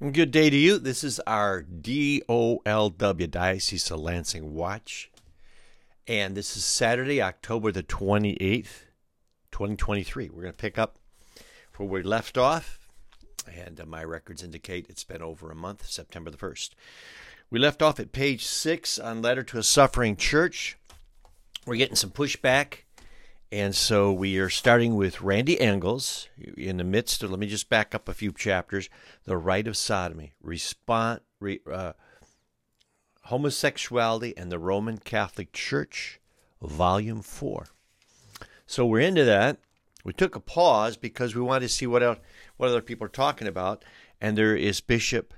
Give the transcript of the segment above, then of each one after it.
Good day to you. This is our DOLW Diocese of Lansing Watch. And this is Saturday, October the 28th, 2023. We're going to pick up where we left off. And uh, my records indicate it's been over a month, September the 1st. We left off at page 6 on Letter to a Suffering Church. We're getting some pushback and so we are starting with Randy Engels in the midst of, let me just back up a few chapters The Rite of Sodomy, Respond, re, uh, Homosexuality and the Roman Catholic Church, Volume 4. So we're into that. We took a pause because we wanted to see what, else, what other people are talking about. And there is Bishop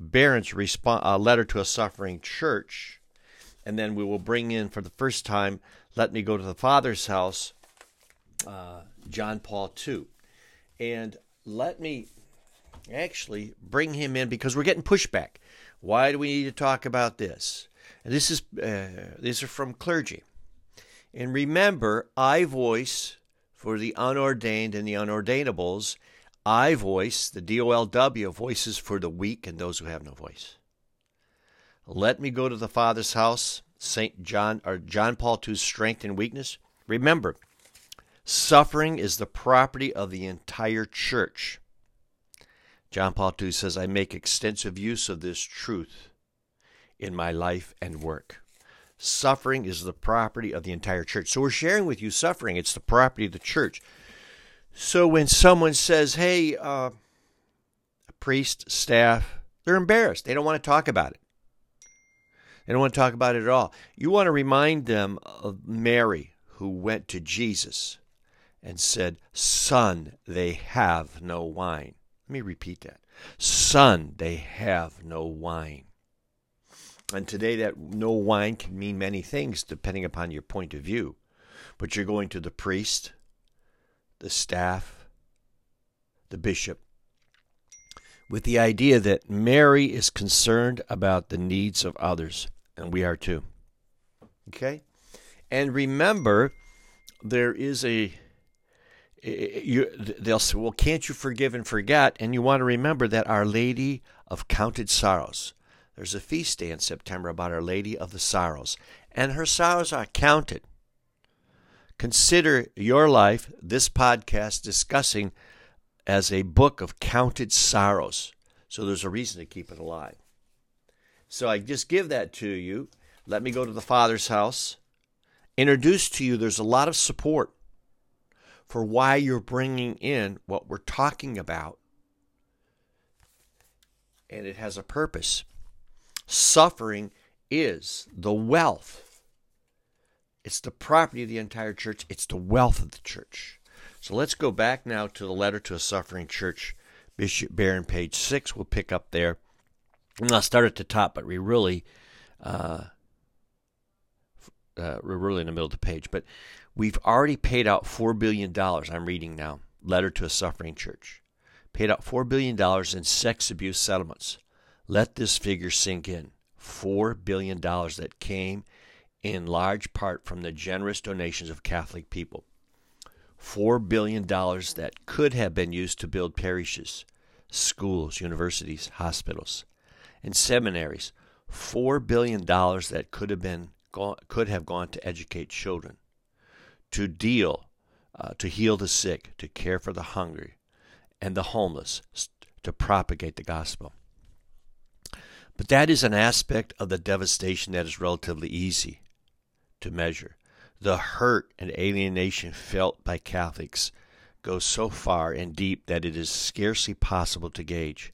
Barron's response, uh, letter to a suffering church. And then we will bring in for the first time let me go to the Father's house, uh, John Paul II. And let me actually bring him in because we're getting pushback. Why do we need to talk about this? And this is uh, these are from clergy. And remember, I voice for the unordained and the unordainables. I voice the DOLW voices for the weak and those who have no voice. Let me go to the Father's house. St. John or John Paul II's strength and weakness? Remember, suffering is the property of the entire church. John Paul II says, I make extensive use of this truth in my life and work. Suffering is the property of the entire church. So we're sharing with you suffering, it's the property of the church. So when someone says, hey, uh, a priest, staff, they're embarrassed. They don't want to talk about it. They don't want to talk about it at all. You want to remind them of Mary, who went to Jesus and said, Son, they have no wine. Let me repeat that. Son, they have no wine. And today, that no wine can mean many things depending upon your point of view. But you're going to the priest, the staff, the bishop, with the idea that Mary is concerned about the needs of others and we are too. Okay? And remember, there is a. You, they'll say, well, can't you forgive and forget? And you want to remember that Our Lady of Counted Sorrows. There's a feast day in September about Our Lady of the Sorrows, and her sorrows are counted. Consider your life, this podcast, discussing as a book of counted sorrows. So there's a reason to keep it alive. So I just give that to you. Let me go to the Father's house. Introduce to you, there's a lot of support for why you're bringing in what we're talking about. And it has a purpose. Suffering is the wealth. It's the property of the entire church. It's the wealth of the church. So let's go back now to the letter to a suffering church, Bishop Barron, page 6. We'll pick up there. I'll start at the top, but we really, uh, uh, we're really in the middle of the page. But we've already paid out $4 billion. I'm reading now. Letter to a Suffering Church. Paid out $4 billion in sex abuse settlements. Let this figure sink in. $4 billion that came in large part from the generous donations of Catholic people. $4 billion that could have been used to build parishes, schools, universities, hospitals and seminaries, four billion dollars that could have been could have gone to educate children, to deal, uh, to heal the sick, to care for the hungry, and the homeless, to propagate the gospel. But that is an aspect of the devastation that is relatively easy to measure. The hurt and alienation felt by Catholics goes so far and deep that it is scarcely possible to gauge.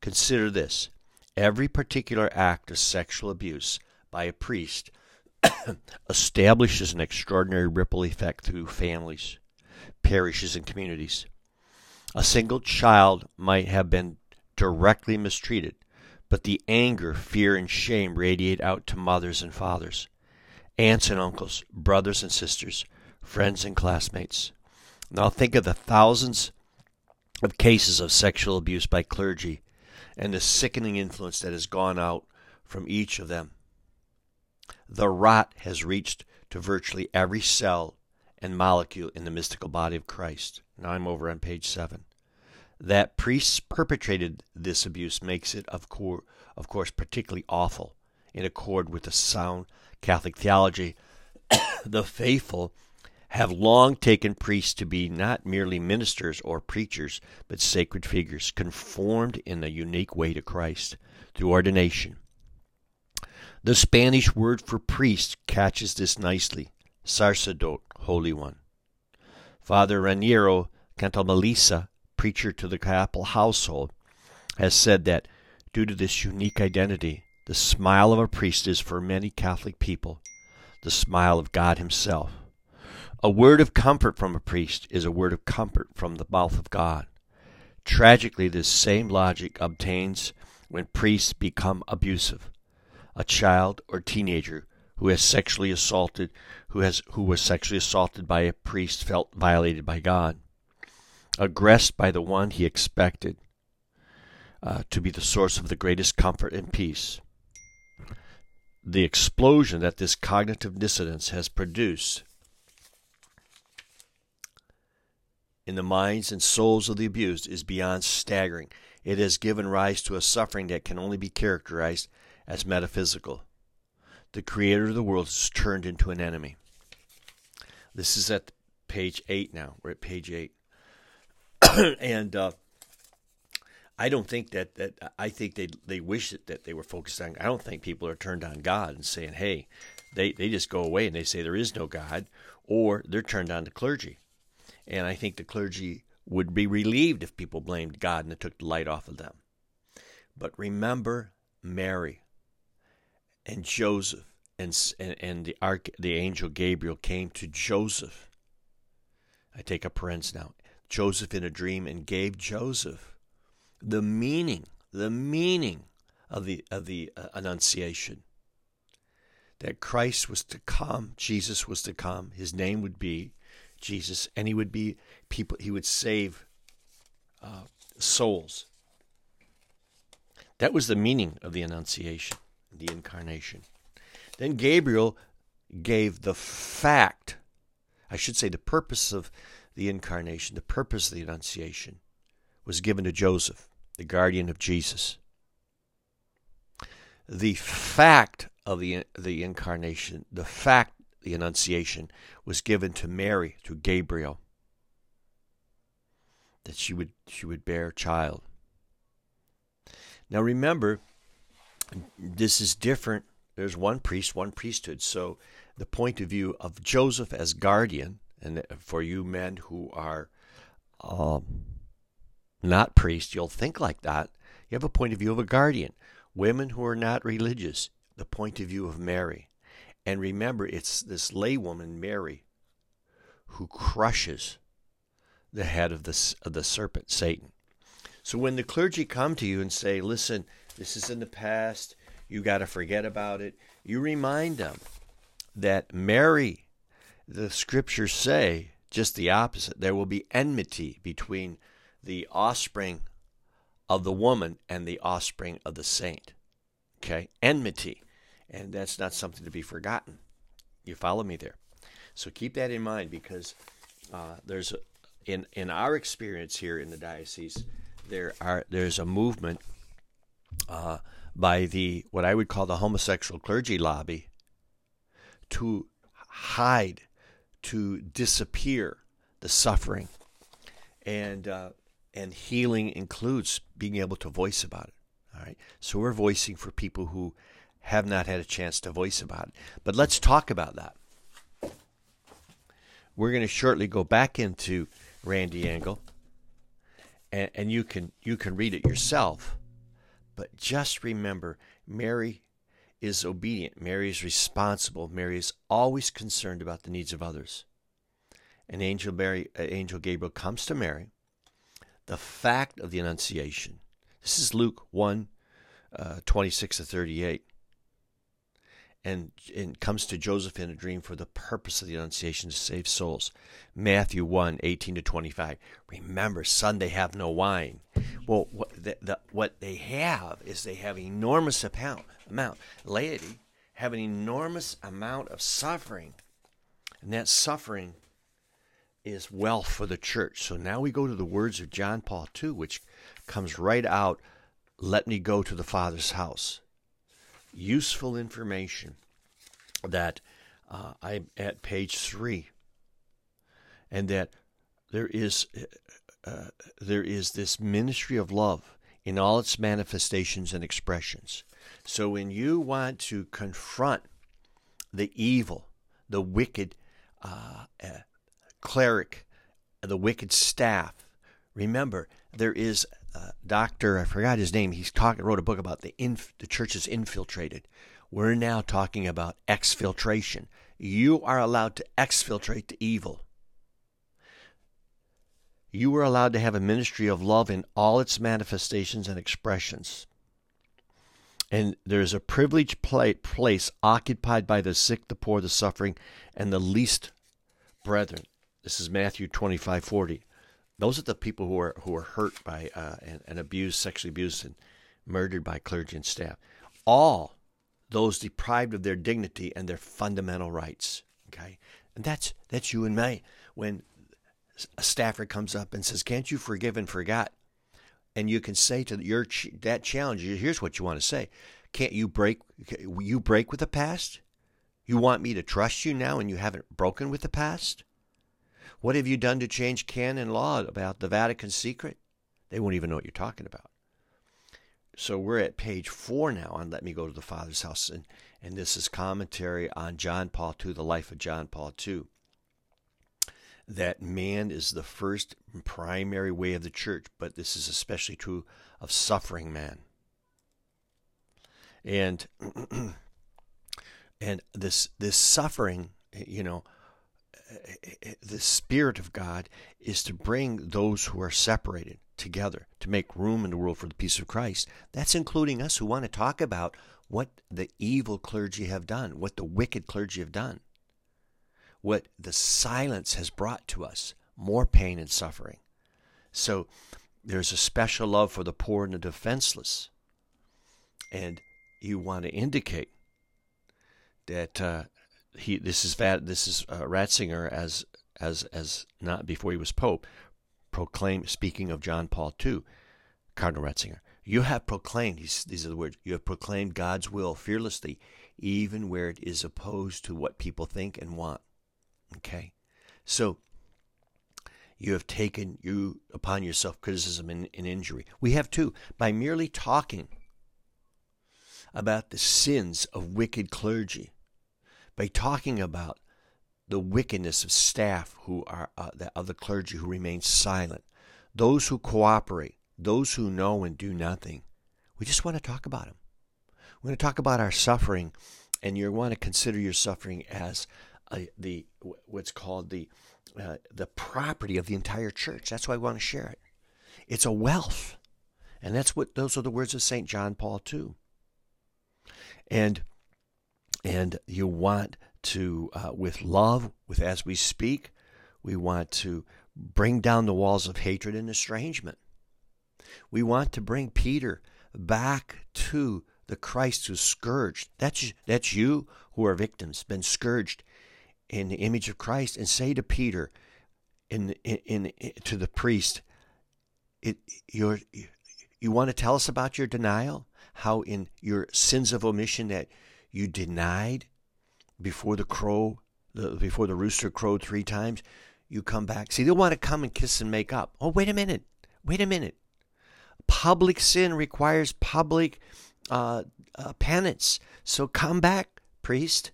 Consider this every particular act of sexual abuse by a priest establishes an extraordinary ripple effect through families, parishes, and communities. A single child might have been directly mistreated, but the anger, fear, and shame radiate out to mothers and fathers, aunts and uncles, brothers and sisters, friends and classmates. Now think of the thousands of cases of sexual abuse by clergy and the sickening influence that has gone out from each of them. The rot has reached to virtually every cell and molecule in the mystical body of Christ. Now I'm over on page 7. that priests perpetrated this abuse makes it, of, course, of course, particularly awful. In accord with the sound Catholic theology, the faithful have long taken priests to be not merely ministers or preachers, but sacred figures, conformed in a unique way to Christ through ordination. The Spanish word for priest catches this nicely sacerdote, holy one. Father Raniero Cantalamessa preacher to the Papal household, has said that due to this unique identity, the smile of a priest is for many Catholic people the smile of God Himself. A word of comfort from a priest is a word of comfort from the mouth of God. Tragically, this same logic obtains when priests become abusive. A child or teenager who has sexually assaulted who has who was sexually assaulted by a priest felt violated by God aggressed by the one he expected uh, to be the source of the greatest comfort and peace. The explosion that this cognitive dissonance has produced in the minds and souls of the abused is beyond staggering. It has given rise to a suffering that can only be characterized as metaphysical. The creator of the world is turned into an enemy. This is at page 8 now. We're at page 8. and uh, I don't think that, that I think they they wish that, that they were focused on. I don't think people are turned on God and saying, "Hey," they they just go away and they say there is no God, or they're turned on the clergy, and I think the clergy would be relieved if people blamed God and it took the light off of them. But remember Mary and Joseph and and, and the arch, the angel Gabriel came to Joseph. I take a parens now Joseph in a dream and gave Joseph the meaning, the meaning of the of the uh, annunciation that Christ was to come, Jesus was to come, his name would be Jesus, and he would be people he would save uh, souls. That was the meaning of the annunciation, the incarnation. Then Gabriel gave the fact, I should say the purpose of the incarnation, the purpose of the Annunciation, was given to Joseph, the guardian of Jesus. The fact of the, the incarnation, the fact, the Annunciation, was given to Mary through Gabriel, that she would, she would bear a child. Now remember, this is different. There's one priest, one priesthood. So the point of view of Joseph as guardian and for you men who are um, not priests, you'll think like that. You have a point of view of a guardian. Women who are not religious, the point of view of Mary. And remember, it's this laywoman, Mary, who crushes the head of the, of the serpent, Satan. So when the clergy come to you and say, listen, this is in the past, you got to forget about it, you remind them that Mary the scriptures say just the opposite. There will be enmity between the offspring of the woman and the offspring of the saint. Okay? Enmity. And that's not something to be forgotten. You follow me there. So keep that in mind because uh, there's a, in in our experience here in the diocese, there are there's a movement uh, by the what I would call the homosexual clergy lobby to hide to disappear the suffering. And uh, and healing includes being able to voice about it. All right. So we're voicing for people who have not had a chance to voice about it. But let's talk about that. We're going to shortly go back into Randy Engel, and, and you can you can read it yourself. But just remember, Mary is obedient. Mary is responsible. Mary is always concerned about the needs of others. And angel Mary, uh, angel Gabriel comes to Mary. The fact of the Annunciation. This is Luke 1, uh, 26 to 38. And, and comes to Joseph in a dream for the purpose of the Annunciation to save souls. Matthew 1, 18 to 25. Remember, son, they have no wine. Well, what, the, the, what they have is they have enormous amount amount. Laity have an enormous amount of suffering, and that suffering is wealth for the church. So now we go to the words of John Paul II, which comes right out let me go to the Father's house. Useful information that uh, I'm at page three, and that there is uh, there is this ministry of love in all its manifestations and expressions. So when you want to confront the evil, the wicked uh, uh, cleric, the wicked staff, remember there is a doctor. I forgot his name. He's talking wrote a book about the inf- the church is infiltrated. We're now talking about exfiltration. You are allowed to exfiltrate the evil. You are allowed to have a ministry of love in all its manifestations and expressions. And there's a privileged place occupied by the sick, the poor, the suffering, and the least brethren. This is Matthew 25 40. Those are the people who are who are hurt by uh, and, and abused, sexually abused, and murdered by clergy and staff. All those deprived of their dignity and their fundamental rights. Okay, and that's that's you and me. When a staffer comes up and says, "Can't you forgive and forget?" and you can say to your that challenge, here's what you want to say: Can't you break? You break with the past? You want me to trust you now, and you haven't broken with the past? What have you done to change canon law about the Vatican secret? They won't even know what you're talking about. So we're at page four now on Let Me Go to the Father's House, and, and this is commentary on John Paul II, the life of John Paul II. That man is the first primary way of the church, but this is especially true of suffering man. And and this this suffering, you know, the Spirit of God is to bring those who are separated together to make room in the world for the peace of Christ. That's including us who want to talk about what the evil clergy have done, what the wicked clergy have done, what the silence has brought to us more pain and suffering. So there's a special love for the poor and the defenseless. And you want to indicate that uh, he this is this is uh, Ratzinger as as as not before he was pope proclaimed speaking of John Paul II Cardinal Ratzinger. You have proclaimed these are the words you have proclaimed God's will fearlessly even where it is opposed to what people think and want. Okay. So you have taken you upon yourself criticism and, and injury. We have too by merely talking about the sins of wicked clergy by talking about the wickedness of staff who are uh, of the clergy who remain silent, those who cooperate, those who know and do nothing. We just want to talk about them. We're going to talk about our suffering, and you want to consider your suffering as a, the what's called the uh, the property of the entire church. That's why I want to share it. It's a wealth, and that's what those are the words of Saint John Paul II. And and you want to, uh, with love, with as we speak, we want to bring down the walls of hatred and estrangement. We want to bring Peter back to the Christ who's scourged. That's that's you who are victims, been scourged in the image of Christ, and say to Peter, in in, in to the priest, it you you want to tell us about your denial, how in your sins of omission that you denied before the crow, the, before the rooster crowed three times, you come back. See, they'll want to come and kiss and make up. Oh, wait a minute. Wait a minute. Public sin requires public uh, uh, penance. So come back, priest,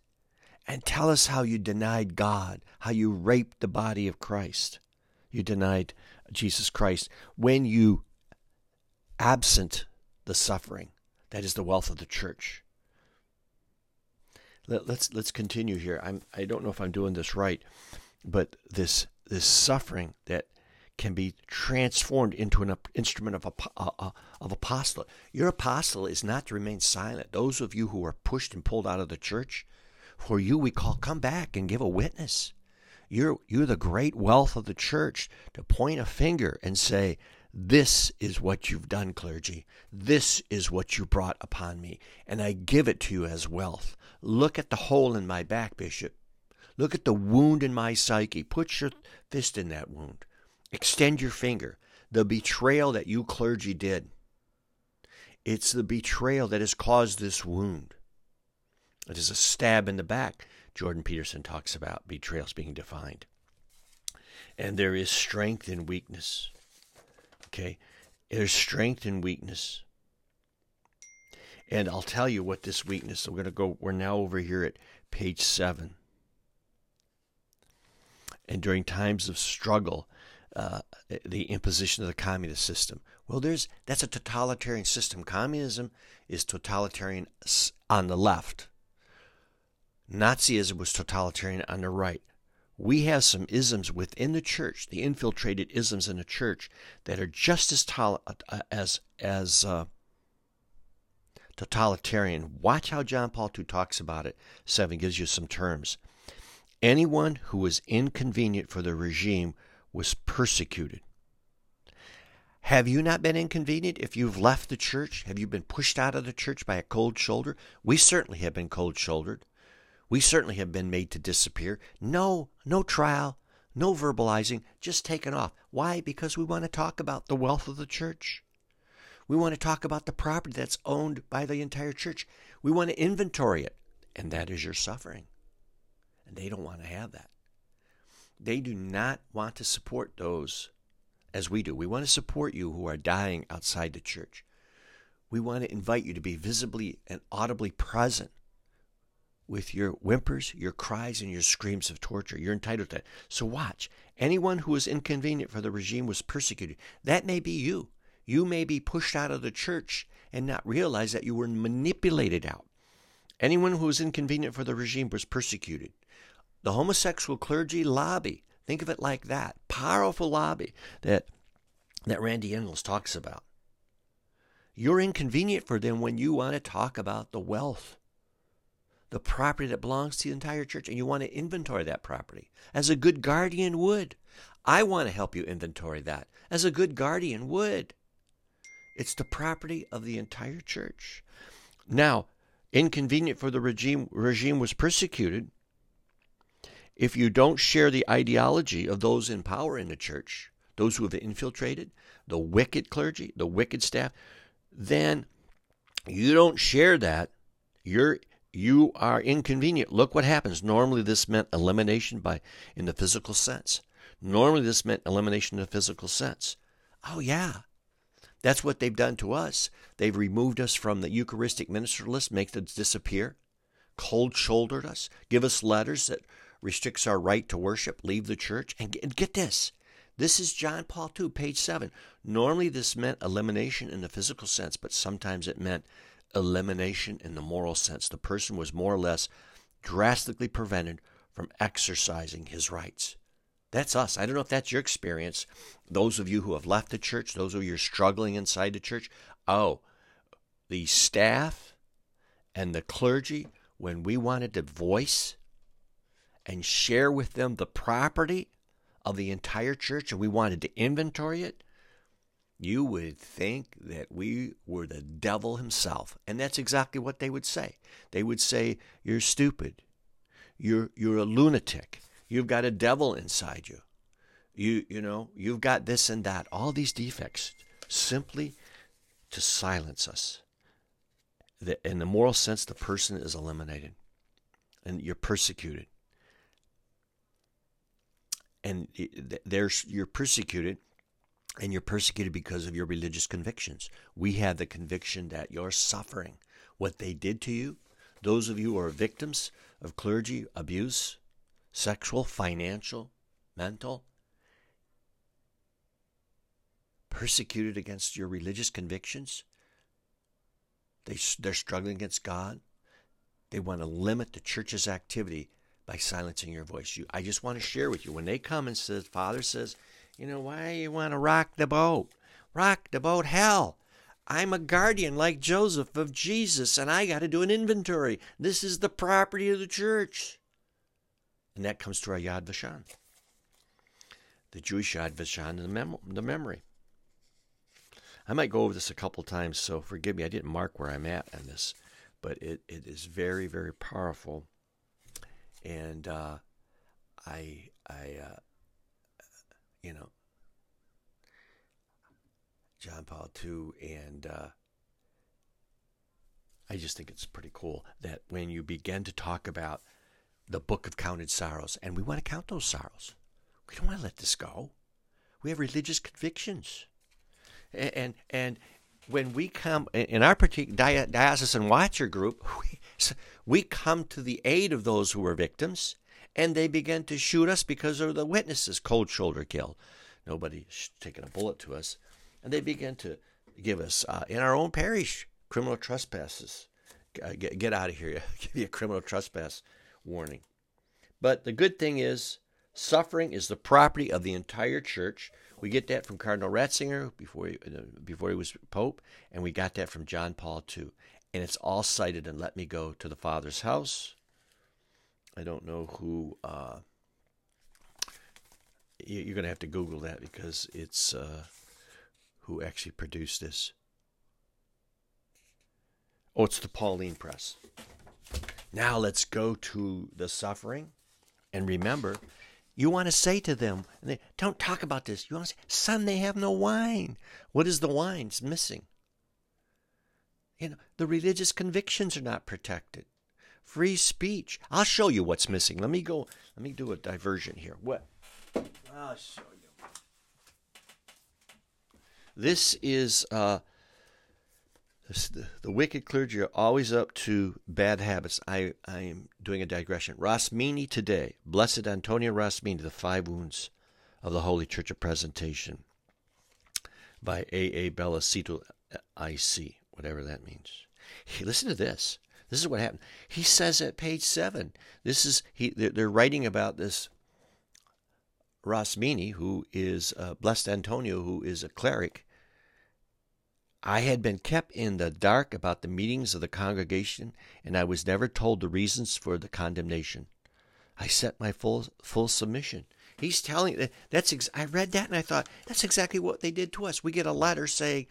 and tell us how you denied God, how you raped the body of Christ. You denied Jesus Christ when you absent the suffering. That is the wealth of the church. Let, let's, let's continue here. I'm I don't know if I'm doing this right, but this this suffering that can be transformed into an instrument of a, uh, of apostolate. Your apostle is not to remain silent. Those of you who are pushed and pulled out of the church, for you we call come back and give a witness. You're you're the great wealth of the church to point a finger and say, this is what you've done, clergy. This is what you brought upon me, and I give it to you as wealth. Look at the hole in my back, Bishop. Look at the wound in my psyche. Put your fist in that wound. Extend your finger. The betrayal that you clergy did. It's the betrayal that has caused this wound. It is a stab in the back. Jordan Peterson talks about betrayals being defined. And there is strength in weakness. Okay? There's strength and weakness. And I'll tell you what this weakness, we're going to go, we're now over here at page seven. And during times of struggle, uh, the imposition of the communist system. Well, there's that's a totalitarian system. Communism is totalitarian on the left. Nazism was totalitarian on the right. We have some isms within the church, the infiltrated isms in the church, that are just as tol- uh, as as uh, totalitarian. Watch how John Paul II talks about it. Seven gives you some terms. Anyone who was inconvenient for the regime was persecuted. Have you not been inconvenient if you've left the church? Have you been pushed out of the church by a cold shoulder? We certainly have been cold shouldered. We certainly have been made to disappear. No, no trial, no verbalizing, just taken off. Why? Because we want to talk about the wealth of the church. We want to talk about the property that's owned by the entire church. We want to inventory it. And that is your suffering. And they don't want to have that. They do not want to support those as we do. We want to support you who are dying outside the church. We want to invite you to be visibly and audibly present with your whimpers, your cries, and your screams of torture. You're entitled to that. So watch. Anyone who was inconvenient for the regime was persecuted. That may be you. You may be pushed out of the church and not realize that you were manipulated out. Anyone who was inconvenient for the regime was persecuted. The homosexual clergy lobby, think of it like that. Powerful lobby that that Randy Engels talks about. You're inconvenient for them when you want to talk about the wealth, the property that belongs to the entire church, and you want to inventory that property as a good guardian would. I want to help you inventory that as a good guardian would. It's the property of the entire church. Now, inconvenient for the regime regime was persecuted if you don't share the ideology of those in power in the church, those who have infiltrated, the wicked clergy, the wicked staff, then you don't share that, you're you are inconvenient. Look what happens. Normally this meant elimination by in the physical sense. Normally this meant elimination in the physical sense. Oh yeah. That's what they've done to us. They've removed us from the Eucharistic minister list, make us disappear, cold shouldered us, give us letters that restricts our right to worship, leave the church. And get, and get this this is John Paul II, page 7. Normally, this meant elimination in the physical sense, but sometimes it meant elimination in the moral sense. The person was more or less drastically prevented from exercising his rights. That's us. I don't know if that's your experience. Those of you who have left the church, those of you who are struggling inside the church. Oh, the staff and the clergy, when we wanted to voice and share with them the property of the entire church and we wanted to inventory it, you would think that we were the devil himself. And that's exactly what they would say. They would say, You're stupid. You're, you're a lunatic. You've got a devil inside you. You, you know, you've got this and that, all these defects, simply to silence us. In the moral sense, the person is eliminated and you're persecuted and there's you're persecuted and you're persecuted because of your religious convictions. We have the conviction that you're suffering what they did to you. Those of you who are victims of clergy abuse, sexual, financial, mental, persecuted against your religious convictions. They, they're struggling against God. They want to limit the church's activity by silencing your voice. You, I just want to share with you when they come and says, Father says, you know, why you want to rock the boat? Rock the boat, hell. I'm a guardian like Joseph of Jesus, and I got to do an inventory. This is the property of the church. And that comes to our Yad Vashem, the Jewish Yad Vashem, the, mem- the memory. I might go over this a couple times, so forgive me. I didn't mark where I'm at on this, but it, it is very, very powerful and uh, I I uh, you know John Paul II and uh, I just think it's pretty cool that when you begin to talk about the book of counted sorrows, and we want to count those sorrows, we don't want to let this go. We have religious convictions, and and, and when we come in our particular diocesan watcher group, we, we come to the aid of those who are victims, and they begin to shoot us because of the witnesses. Cold shoulder kill. Nobody's taking a bullet to us, and they begin to give us uh, in our own parish criminal trespasses. Get, get out of here. give you a criminal trespass warning. But the good thing is, suffering is the property of the entire church. We get that from Cardinal Ratzinger before he, uh, before he was Pope, and we got that from John Paul II. And it's all cited in Let Me Go to the Father's House. I don't know who. Uh, you're going to have to Google that because it's uh, who actually produced this. Oh, it's the Pauline Press. Now let's go to the suffering. And remember, you want to say to them, don't talk about this. You want to say, son, they have no wine. What is the wine? It's missing. You know, the religious convictions are not protected. Free speech. I'll show you what's missing. Let me go. Let me do a diversion here. What? I'll show you. This is uh, the, the, wicked clergy are always up to bad habits. I, I am doing a digression. Rosmini today, Blessed Antonio Rosmini, The Five Wounds of the Holy Church of Presentation by A. A. Bellicito IC, whatever that means. Hey, listen to this. This is what happened. He says at page seven. This is he. They're writing about this Rosmini, who is uh, Blessed Antonio, who is a cleric I had been kept in the dark about the meetings of the congregation, and I was never told the reasons for the condemnation. I set my full full submission. He's telling that's ex- I read that and I thought that's exactly what they did to us. We get a letter saying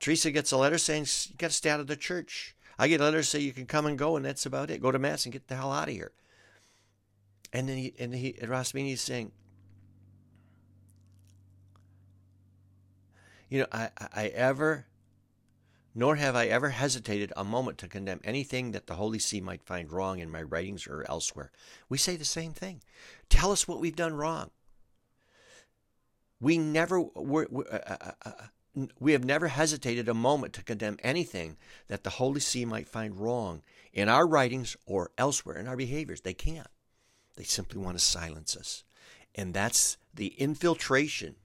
Teresa gets a letter saying you got to stay out of the church. I get letters letter saying you can come and go and that's about it. Go to mass and get the hell out of here. And then he and he and Rosmini is saying, you know, I I ever nor have I ever hesitated a moment to condemn anything that the Holy See might find wrong in my writings or elsewhere. We say the same thing. Tell us what we've done wrong. We never we're, uh, uh, uh, we have never hesitated a moment to condemn anything that the Holy See might find wrong in our writings or elsewhere in our behaviors. They can't. They simply want to silence us. And that's the infiltration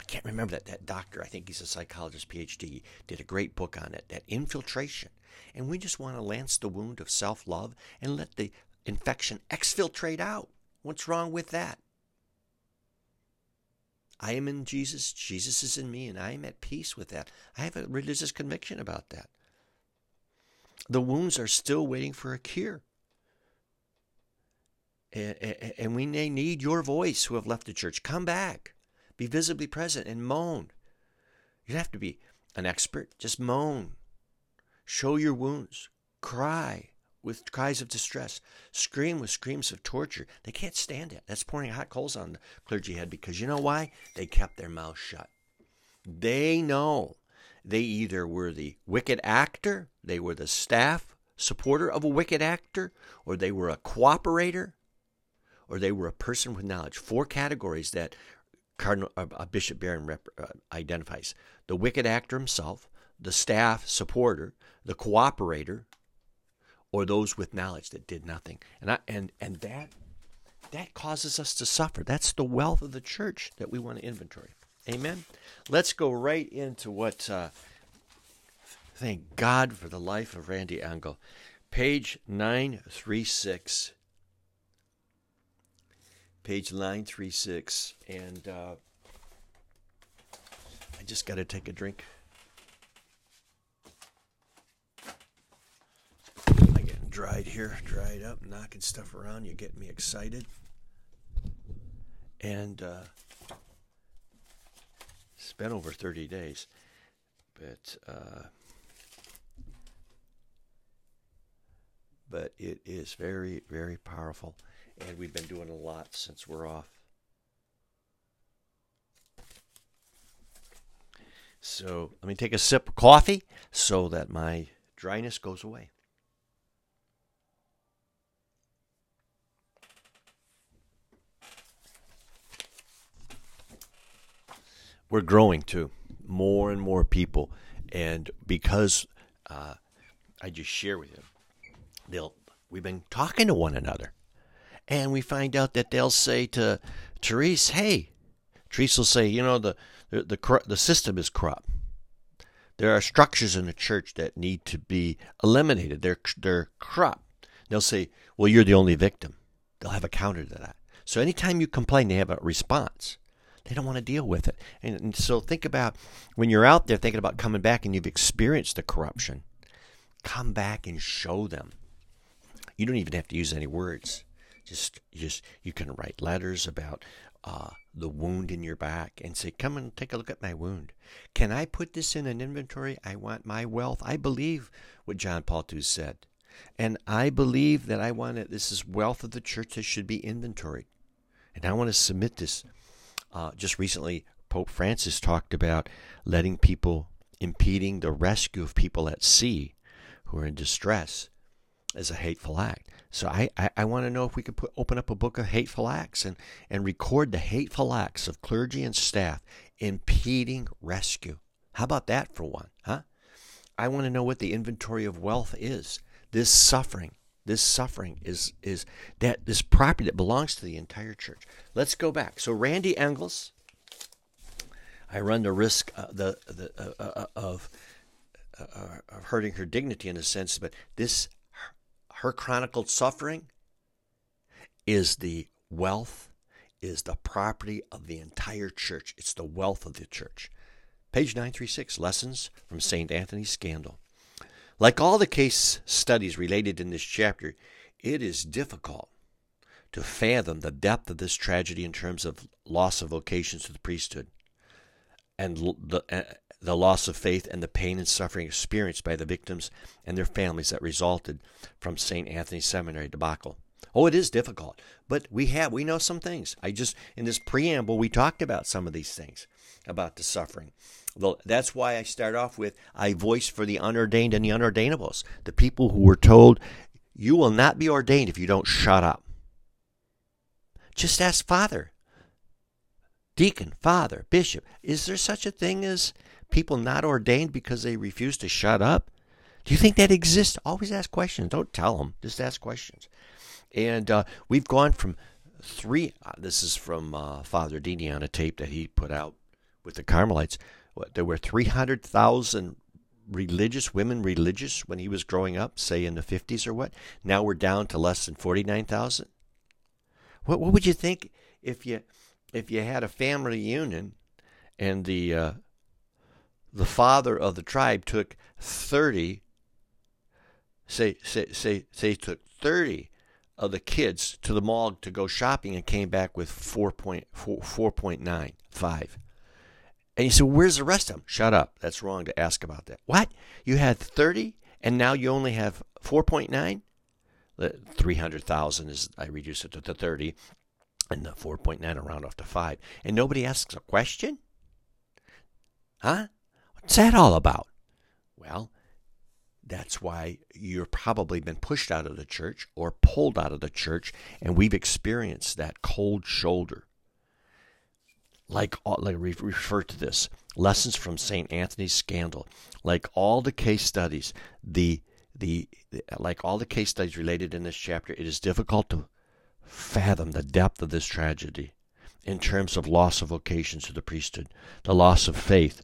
I can't remember that that doctor. I think he's a psychologist, PhD. Did a great book on it. That infiltration, and we just want to lance the wound of self-love and let the infection exfiltrate out. What's wrong with that? I am in Jesus. Jesus is in me, and I am at peace with that. I have a religious conviction about that. The wounds are still waiting for a cure. And, we may need your voice who have left the church. Come back. Be visibly present and moan. You don't have to be an expert, just moan. Show your wounds. Cry with cries of distress. Scream with screams of torture. They can't stand it. That's pouring hot coals on the clergy head because you know why? They kept their mouth shut. They know they either were the wicked actor, they were the staff supporter of a wicked actor, or they were a cooperator, or they were a person with knowledge. Four categories that Cardinal uh, uh, Bishop Barron rep, uh, identifies the wicked actor himself, the staff supporter, the cooperator, or those with knowledge that did nothing. And I, and and that that causes us to suffer. That's the wealth of the church that we want to inventory. Amen. Let's go right into what. Uh, thank God for the life of Randy Engel, page nine three six page 936. And uh, I just got to take a drink. I'm dried here, dried up, knocking stuff around. You're getting me excited. And uh, it's been over 30 days. But. Uh, but it is very, very powerful. and we've been doing a lot since we're off. So let me take a sip of coffee so that my dryness goes away. We're growing too, more and more people, and because uh, I just share with you, they'll we've been talking to one another, and we find out that they'll say to Therese, "Hey," Therese will say, "You know the the the, the system is corrupt. There are structures in the church that need to be eliminated. They're they're corrupt." They'll say, "Well, you're the only victim." They'll have a counter to that. So anytime you complain, they have a response. They don't want to deal with it. And, and, so think about when you're out there thinking about coming back and you've experienced the corruption, come back and show them. You don't even have to use any words. Just, just you can write letters about uh, the wound in your back and say, "Come and take a look at my wound. Can I put this in an inventory? I want my wealth. I believe what John Paul II said, and I believe that I want it. This is wealth of the church that should be inventoried, and I want to submit this." Uh, just recently, Pope Francis talked about letting people impeding the rescue of people at sea who are in distress as a hateful act. So I, I, I want to know if we could put, open up a book of hateful acts and, and record the hateful acts of clergy and staff impeding rescue. How about that for one, huh? I want to know what the inventory of wealth is. This suffering, this suffering is is that this property that belongs to the entire church. Let's go back. So Randy Engels, I run the risk uh, the the uh, uh, of uh, of hurting her dignity in a sense, but this her chronicled suffering is the wealth, is the property of the entire church. It's the wealth of the church. Page 936, Lessons from St. Anthony's Scandal. Like all the case studies related in this chapter, it is difficult to fathom the depth of this tragedy in terms of loss of vocations to the priesthood and the, uh, the loss of faith and the pain and suffering experienced by the victims and their families that resulted from St. Anthony Seminary debacle. Oh, it is difficult, but we have we know some things. I just in this preamble we talked about some of these things about the suffering. That's why I start off with I voice for the unordained and the unordainables, the people who were told you will not be ordained if you don't shut up. Just ask Father, deacon, father, bishop. Is there such a thing as people not ordained because they refuse to shut up? Do you think that exists? Always ask questions. Don't tell them. Just ask questions. And uh, we've gone from three. Uh, this is from uh, Father Dini on a tape that he put out with the Carmelites. There were 300,000 religious women religious when he was growing up, say in the 50s or what. Now we're down to less than 49,000. What, what would you think if you if you had a family reunion and the uh, the father of the tribe took 30 say say say say took 30 of the kids to the mall to go shopping and came back with 4.4.95 and you said, Where's the rest of them? Shut up. That's wrong to ask about that. What? You had 30 and now you only have 4.9? 300,000 is, I reduced it to the 30, and the 4.9 around off to 5. And nobody asks a question? Huh? What's that all about? Well, that's why you've probably been pushed out of the church or pulled out of the church, and we've experienced that cold shoulder like all, like refer to this lessons from St. Anthony's scandal, like all the case studies, the, the like all the case studies related in this chapter, it is difficult to fathom the depth of this tragedy in terms of loss of vocations to the priesthood, the loss of faith,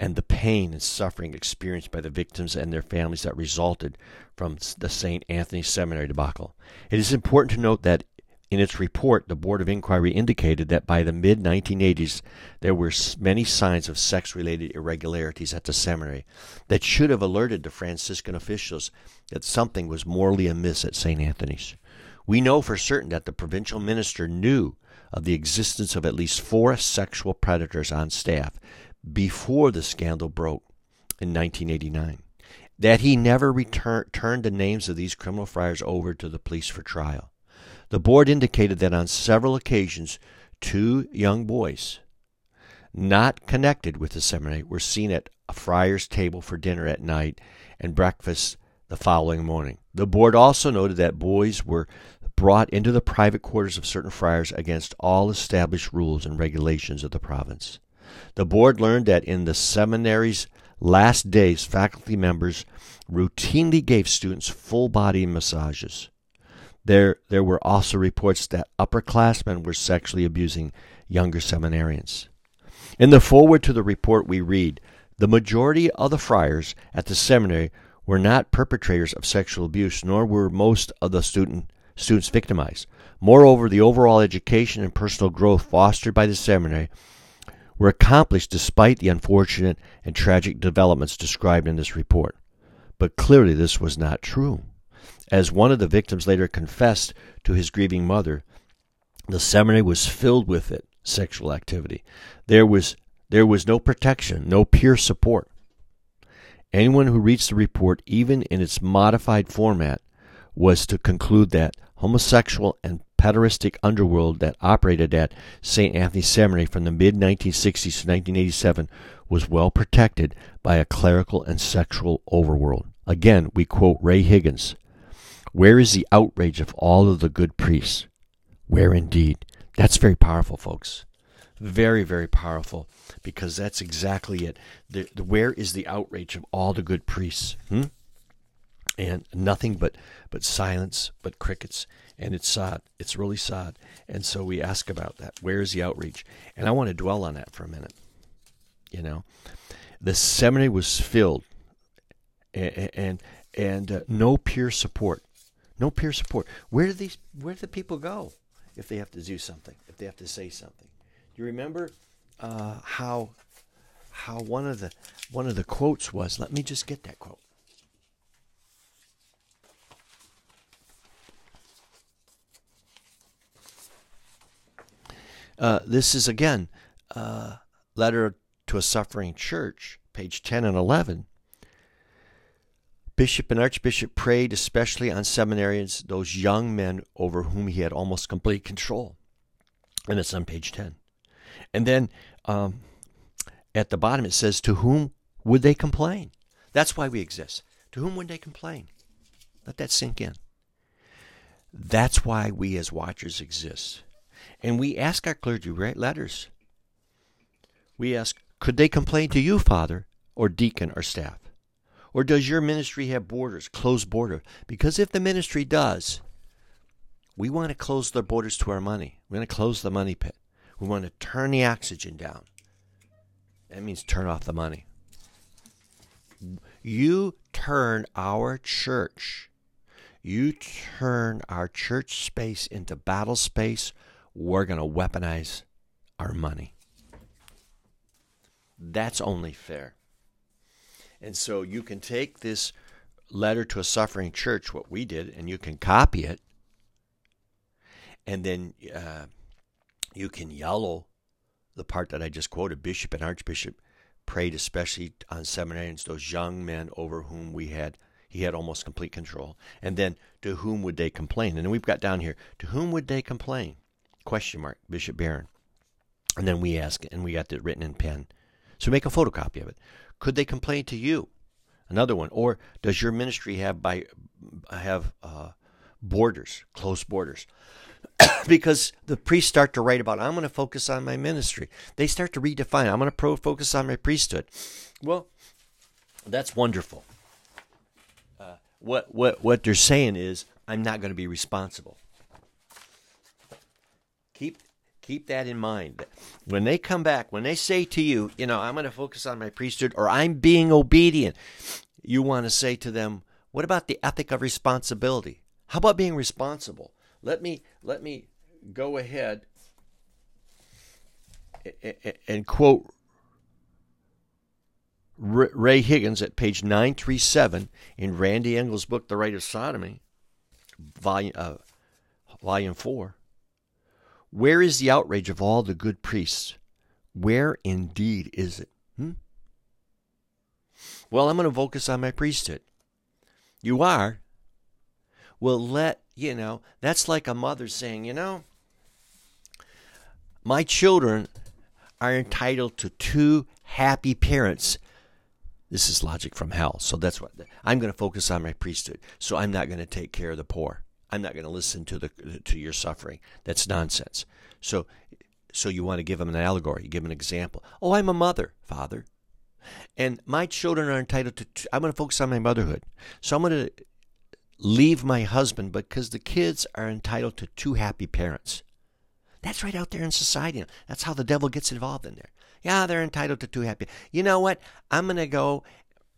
and the pain and suffering experienced by the victims and their families that resulted from the St. Anthony Seminary debacle. It is important to note that in its report, the Board of Inquiry indicated that by the mid 1980s, there were many signs of sex related irregularities at the seminary that should have alerted the Franciscan officials that something was morally amiss at St. Anthony's. We know for certain that the provincial minister knew of the existence of at least four sexual predators on staff before the scandal broke in 1989. That he never return, turned the names of these criminal friars over to the police for trial The board indicated that on several occasions, two young boys, not connected with the seminary, were seen at a friar's table for dinner at night and breakfast the following morning. The board also noted that boys were brought into the private quarters of certain friars against all established rules and regulations of the province. The board learned that in the seminary's last days, faculty members routinely gave students full body massages. There, there were also reports that upperclassmen were sexually abusing younger seminarians. In the foreword to the report, we read The majority of the friars at the seminary were not perpetrators of sexual abuse, nor were most of the student, students victimized. Moreover, the overall education and personal growth fostered by the seminary were accomplished despite the unfortunate and tragic developments described in this report. But clearly, this was not true. As one of the victims later confessed to his grieving mother, the seminary was filled with it, sexual activity. There was, there was no protection, no peer support. Anyone who reads the report, even in its modified format, was to conclude that homosexual and pederastic underworld that operated at St. Anthony Seminary from the mid 1960s to 1987 was well protected by a clerical and sexual overworld. Again, we quote Ray Higgins Where is the outrage of all of the good priests? Where indeed? That's very powerful, folks. Very, very powerful because that's exactly it. The, the, where is the outrage of all the good priests? Hmm? And nothing but, but silence, but crickets and it's sad. It's really sad. And so we ask about that. Where is the outreach? And I want to dwell on that for a minute. You know, the seminary was filled, and and, and uh, no peer support, no peer support. Where do these? Where do the people go if they have to do something? If they have to say something? You remember uh, how how one of the one of the quotes was? Let me just get that quote. Uh, this is again uh, letter to a suffering church, page 10 and 11. Bishop and Archbishop preyed especially on seminarians, those young men over whom he had almost complete control. And it's on page 10. And then um, at the bottom it says, To whom would they complain? That's why we exist. To whom would they complain? Let that sink in. That's why we as watchers exist. And we ask our clergy, write letters. We ask, could they complain to you, Father, or deacon, or staff? Or does your ministry have borders, closed border? Because if the ministry does, we want to close the borders to our money. We want to close the money pit. We want to turn the oxygen down. That means turn off the money. You turn our church, you turn our church space into battle space we're going to weaponize our money. That's only fair. And so you can take this letter to a suffering church, what we did, and you can copy it, and then uh, you can yellow the part that I just quoted. Bishop and Archbishop preyed especially on seminarians, those young men over whom we had he had almost complete control. And then to whom would they complain? And we've got down here, to whom would they complain? question mark, Bishop Barron. And then we ask, and we got it written in pen. So make a photocopy of it. Could they complain to you? Another one. Or does your ministry have by have uh, borders, close borders? because the priests start to write about, I'm going to focus on my ministry. They start to redefine, I'm going to pro- focus on my priesthood. Well, that's wonderful. Uh, what what what they're saying is, I'm not going to be responsible. Keep keep that in mind. When they come back, when they say to you, you know, I'm going to focus on my priesthood or I'm being obedient, you want to say to them, what about the ethic of responsibility? How about being responsible? Let me let me go ahead and quote Ray Higgins at page 937 in Randy Engel's book, The Rite of Sodomy, volume, uh, volume 4. Where is the outrage of all the good priests? Where indeed is it? Hmm? Well, I'm going to focus on my priesthood. You are? Well, let, you know, that's like a mother saying, you know, my children are entitled to two happy parents. This is logic from hell. So that's what I'm going to focus on my priesthood. So I'm not going to take care of the poor. I'm not going to listen to the to your suffering. That's nonsense. So so you want to give them an allegory, you give them an example. Oh, I'm a mother, father. And my children are entitled to I'm going to focus on my motherhood. So I'm going to leave my husband because the kids are entitled to two happy parents. That's right out there in society. That's how the devil gets involved in there. Yeah, they're entitled to two happy. You know what? I'm going to go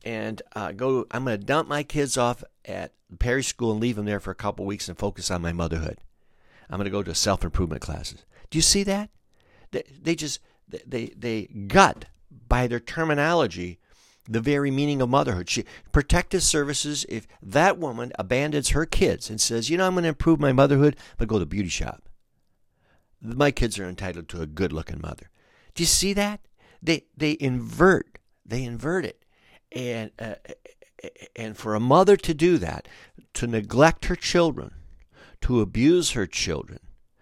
and uh, go. I'm going to dump my kids off at Perry School and leave them there for a couple weeks and focus on my motherhood. I'm going to go to self improvement classes. Do you see that? They, they just they they gut by their terminology the very meaning of motherhood. She, protective services, if that woman abandons her kids and says, you know, I'm going to improve my motherhood, but go to the beauty shop. My kids are entitled to a good looking mother. Do you see that? They they invert. They invert it, and uh, and for a mother to do that, to neglect her children, to abuse her children,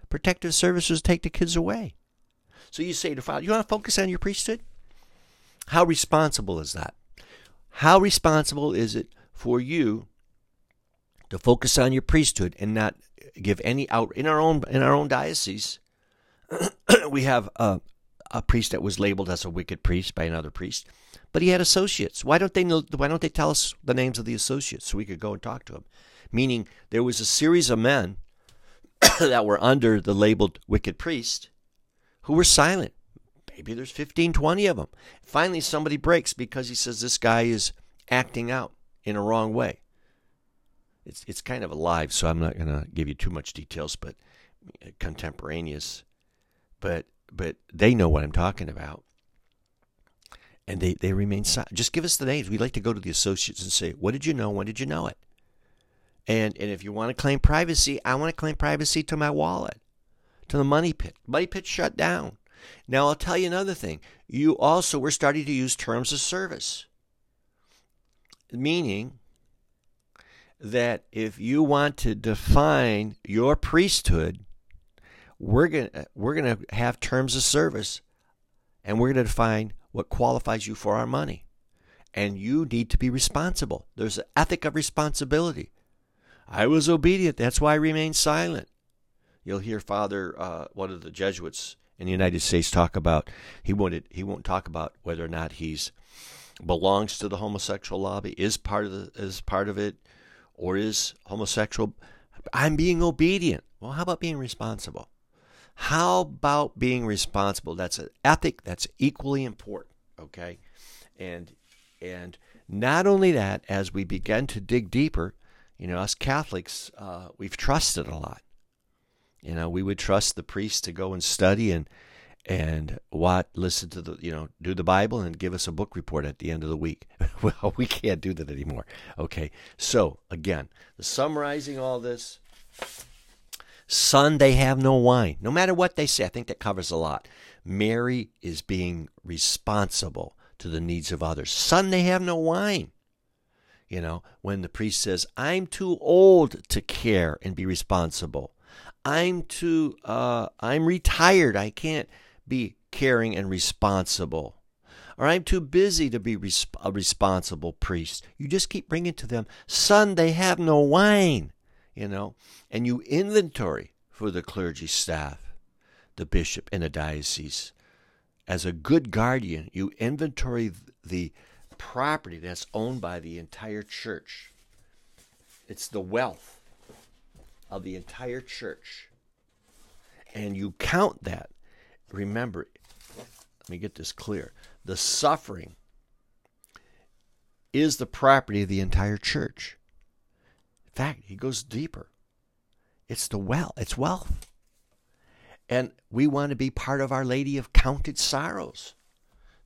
protective services take the kids away. So you say to father, you want to focus on your priesthood? How responsible is that? How responsible is it for you to focus on your priesthood and not give any out in our own in our own diocese? we have a, a priest that was labeled as a wicked priest by another priest, but he had associates. Why don't they know, why don't they tell us the names of the associates so we could go and talk to them? Meaning there was a series of men that were under the labeled wicked priest who were silent. Maybe there's 15, 20 of them. Finally, somebody breaks because he says this guy is acting out in a wrong way. It's, it's kind of alive, so I'm not going to give you too much details, but contemporaneous. But but they know what I'm talking about. And they, they remain silent. Just give us the names. We like to go to the associates and say, What did you know? When did you know it? And and if you want to claim privacy, I want to claim privacy to my wallet, to the money pit. Money pit shut down. Now I'll tell you another thing. You also we're starting to use terms of service. Meaning that if you want to define your priesthood, we're going we're going to have terms of service and we're going to define what qualifies you for our money. And you need to be responsible. There's an ethic of responsibility. I was obedient. That's why I remained silent. You'll hear Father, uh, one of the Jesuits in the United States, talk about he wanted he won't talk about whether or not he's belongs to the homosexual lobby, is part of the is part of it, or is homosexual. I'm being obedient. Well, how about being responsible? How about being responsible? That's an ethic that's equally important, okay? And and not only that, as we begin to dig deeper, you know, us Catholics, uh, we've trusted a lot. You know, we would trust the priest to go and study and and what listen to the you know do the Bible and give us a book report at the end of the week. well, we can't do that anymore. Okay, so again, summarizing all this, Son, they have no wine. No matter what they say, I think that covers a lot. Mary is being responsible to the needs of others. Son, they have no wine. You know, when the priest says, I'm too old to care and be responsible. I'm too, uh, I'm retired. I can't be caring and responsible. Or I'm too busy to be a responsible priest. You just keep bringing to them, son, they have no wine you know, and you inventory for the clergy staff, the bishop, and the diocese. As a good guardian, you inventory the property that's owned by the entire church. It's the wealth of the entire church. And you count that. Remember, let me get this clear. The suffering is the property of the entire church fact, he goes deeper. It's the well, it's wealth. And we want to be part of Our Lady of Counted Sorrows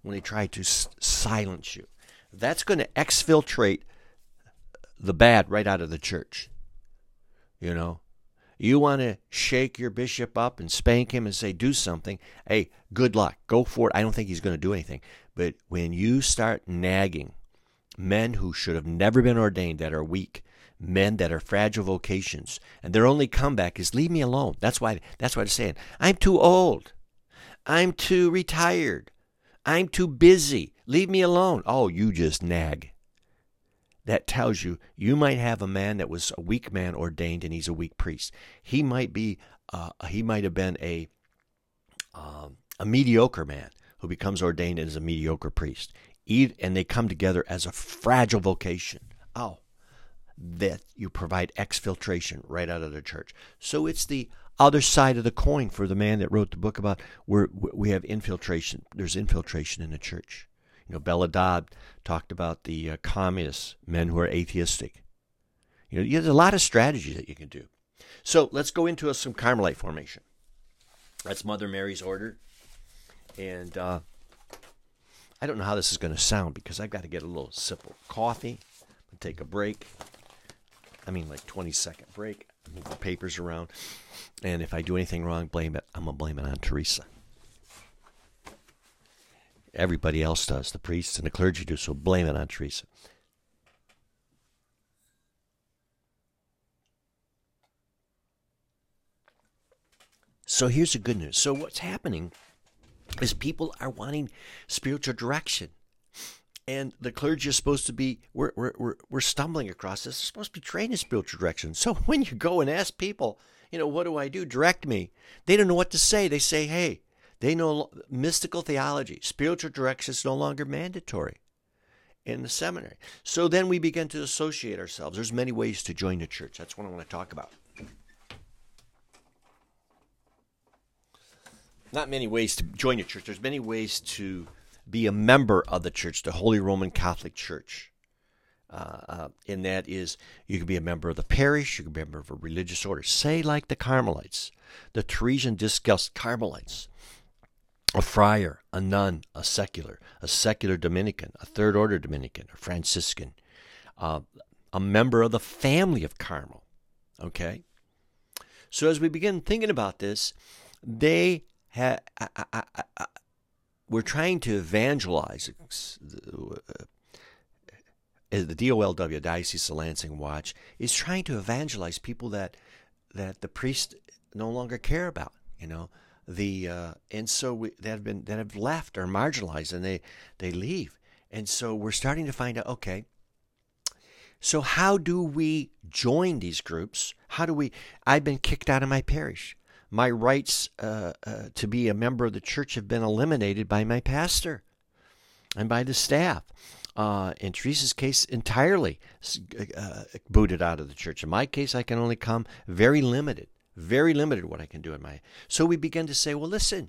when they try to s- silence you. That's going to exfiltrate the bad right out of the church. You know, you want to shake your bishop up and spank him and say, do something. Hey, good luck. Go for it. I don't think he's going to do anything. But when you start nagging men who should have never been ordained that are weak, men that are fragile vocations, and their only comeback is leave me alone. That's why that's why they're saying, I'm too old. I'm too retired. I'm too busy. Leave me alone. Oh, you just nag. That tells you you might have a man that was a weak man ordained and he's a weak priest. He might be uh, he might have been a um, a mediocre man who becomes ordained as a mediocre priest. And they come together as a fragile vocation. Oh, that you provide exfiltration right out of the church. So it's the other side of the coin for the man that wrote the book about where we have infiltration. There's infiltration in the church. You know, Bella Dodd talked about the uh, communists, men who are atheistic. You know, there's a lot of strategies that you can do. So let's go into a, some Carmelite formation. That's Mother Mary's order. And uh, I don't know how this is going to sound because I've got to get a little sip of coffee and take a break. I mean, like 20 second break. Move the papers around. And if I do anything wrong, blame it. I'm going to blame it on Teresa. Everybody else does. The priests and the clergy do. So blame it on Teresa. So here's the good news. So what's happening is people are wanting spiritual direction. And the clergy is supposed to be, we're, we're, we're, stumbling across this. Supposed to be trained in spiritual direction. So when you go and ask people, you know, what do I do? Direct me. They don't know what to say. They say, hey, they know mystical theology. Spiritual direction is no longer mandatory in the seminary. So then we begin to associate ourselves. There's many ways to join the church. That's what I want to talk about. not many ways to join a church. There's many ways to be a member of the church, the Holy Roman Catholic Church. Uh, uh, and that is, you can be a member of the parish, you can be a member of a religious order. Say, like the Carmelites, the Teresian Discalced Carmelites, a friar, a nun, a secular, a secular Dominican, a third order Dominican, a Franciscan, uh, a member of the family of Carmel. Okay? So as we begin thinking about this, they ha, I, I, I, we're trying to evangelize. Uh, the DOLW, Diocese of Lansing Watch, is trying to evangelize people that that the priests no longer care about. You know, the uh, and so we, that have been that have left or marginalized, and they they leave, and so we're starting to find out. Okay, so how do we join these groups? How do we? I've been kicked out of my parish my rights uh, uh, to be a member of the church have been eliminated by my pastor and by the staff. Uh, in Teresa's case, entirely uh, booted out of the church. In my case, I can only come very limited, very limited what I can do in my. So we begin to say, well, listen,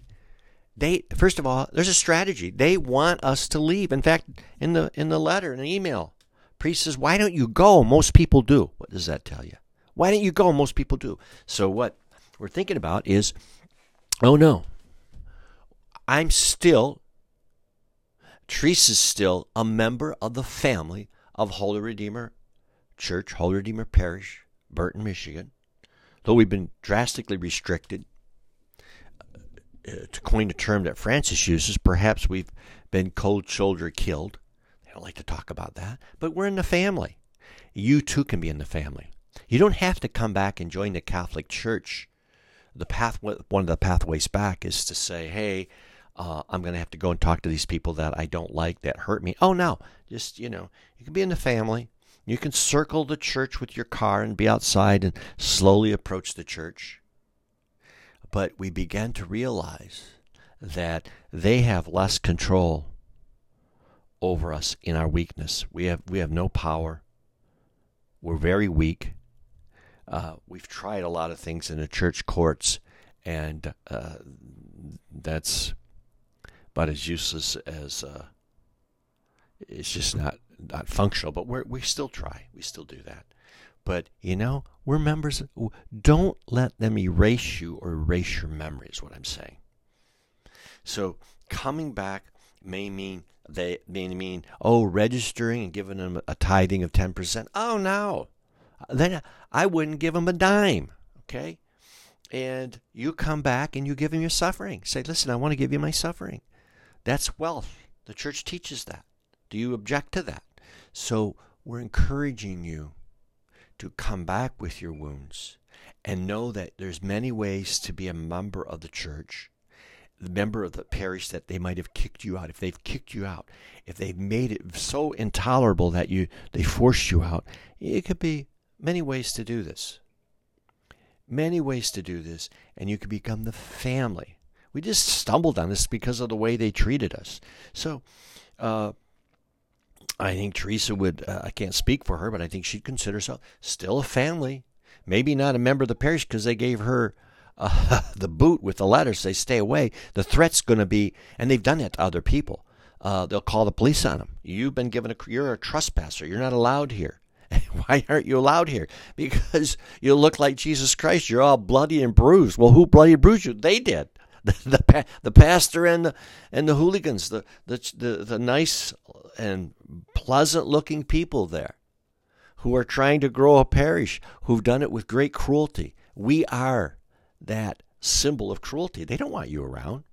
they first of all, there's a strategy. They want us to leave. In fact, in the in the letter, in the email, priest says, why don't you go? Most people do. What does that tell you? Why don't you go? Most people do. So what we're thinking about is oh no, I'm still, Teresa's still a member of the family of Holy Redeemer Church, Holy Redeemer Parish, Burton, Michigan. Though we've been drastically restricted, uh, to coin a term that Francis uses, perhaps we've been cold shoulder killed. They don't like to talk about that, but we're in the family. You too can be in the family. You don't have to come back and join the Catholic Church the path one of the pathways back is to say, hey, uh, I'm going to have to go and talk to these people that I don't like that hurt me. Oh no, just you know, you can be in the family. You can circle the church with your car and be outside and slowly approach the church. But we began to realize that they have less control over us in our weakness. We have we have no power. We're very weak. Uh, we've tried a lot of things in the church courts, and uh, that's about as useless as uh, it's just not not functional. But we we still try. We still do that. But you know, we're members. Don't let them erase you or erase your memory. Is what I'm saying. So coming back may mean they may mean oh registering and giving them a tithing of ten percent. Oh no, then I wouldn't give him a dime. Okay? And you come back and you give him your suffering. Say, listen, I want to give you my suffering. That's wealth. The church teaches that. Do you object to that? So we're encouraging you to come back with your wounds and know that there's many ways to be a member of the church the member of the parish that they might have kicked you out if they've kicked you out if they've made it so intolerable that you they forced you out it could be many ways to do this many ways to do this and you can become the family we just stumbled on this because of the way they treated us so uh, I think Teresa would, uh, I can't speak for her, but I think she'd consider herself still a family. Maybe not a member of the parish because they gave her uh, the boot with the letters. They stay away. The threat's going to be, and they've done that to other people. Uh, they'll call the police on them. You've been given a, you're a trespasser. You're not allowed here. Why aren't you allowed here? Because you look like Jesus Christ. You're all bloody and bruised. Well, who bloody bruised you? They did. The, the, the pastor and the and the hooligans, the, the the the nice and pleasant looking people there who are trying to grow a parish, who've done it with great cruelty. We are that symbol of cruelty. They don't want you around.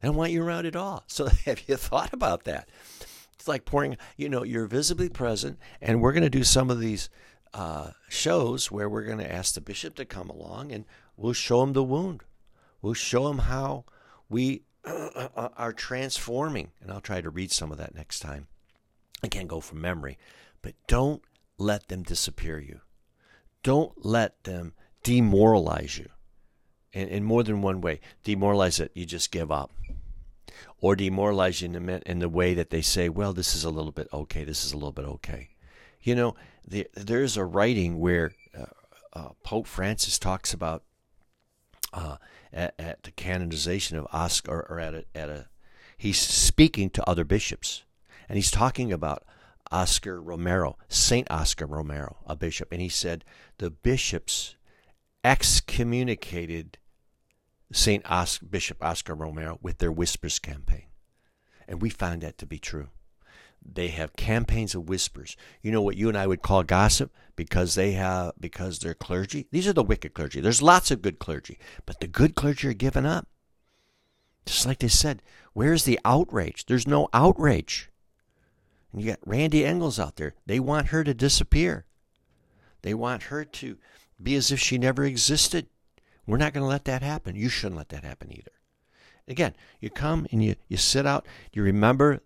They don't want you around at all. So have you thought about that? It's like pouring, you know, you're visibly present, and we're going to do some of these uh, shows where we're going to ask the bishop to come along and we'll show him the wound. We'll show him how we are transforming. And I'll try to read some of that next time. I can't go from memory. But don't let them disappear you. Don't let them demoralize you in, in more than one way. Demoralize it, you just give up. Or demoralize you in the, in the way that they say, well, this is a little bit okay, this is a little bit okay. You know, the, there's a writing where uh, uh, Pope Francis talks about uh, at, at, the canonization of Oscar, or at a, at a, he's speaking to other bishops, and he's talking about Oscar Romero, Saint Oscar Romero, a bishop, and he said the bishops excommunicated Os- Bishop Oscar Romero with their Whispers campaign, and we found that to be true. They have campaigns of whispers. You know what you and I would call gossip because they have because they're clergy. These are the wicked clergy. There's lots of good clergy, but the good clergy are given up. Just like they said, where's the outrage? There's no outrage. And you got Randy Engels out there. They want her to disappear. They want her to be as if she never existed. We're not going to let that happen. You shouldn't let that happen either. Again, you come and you, you sit out, you remember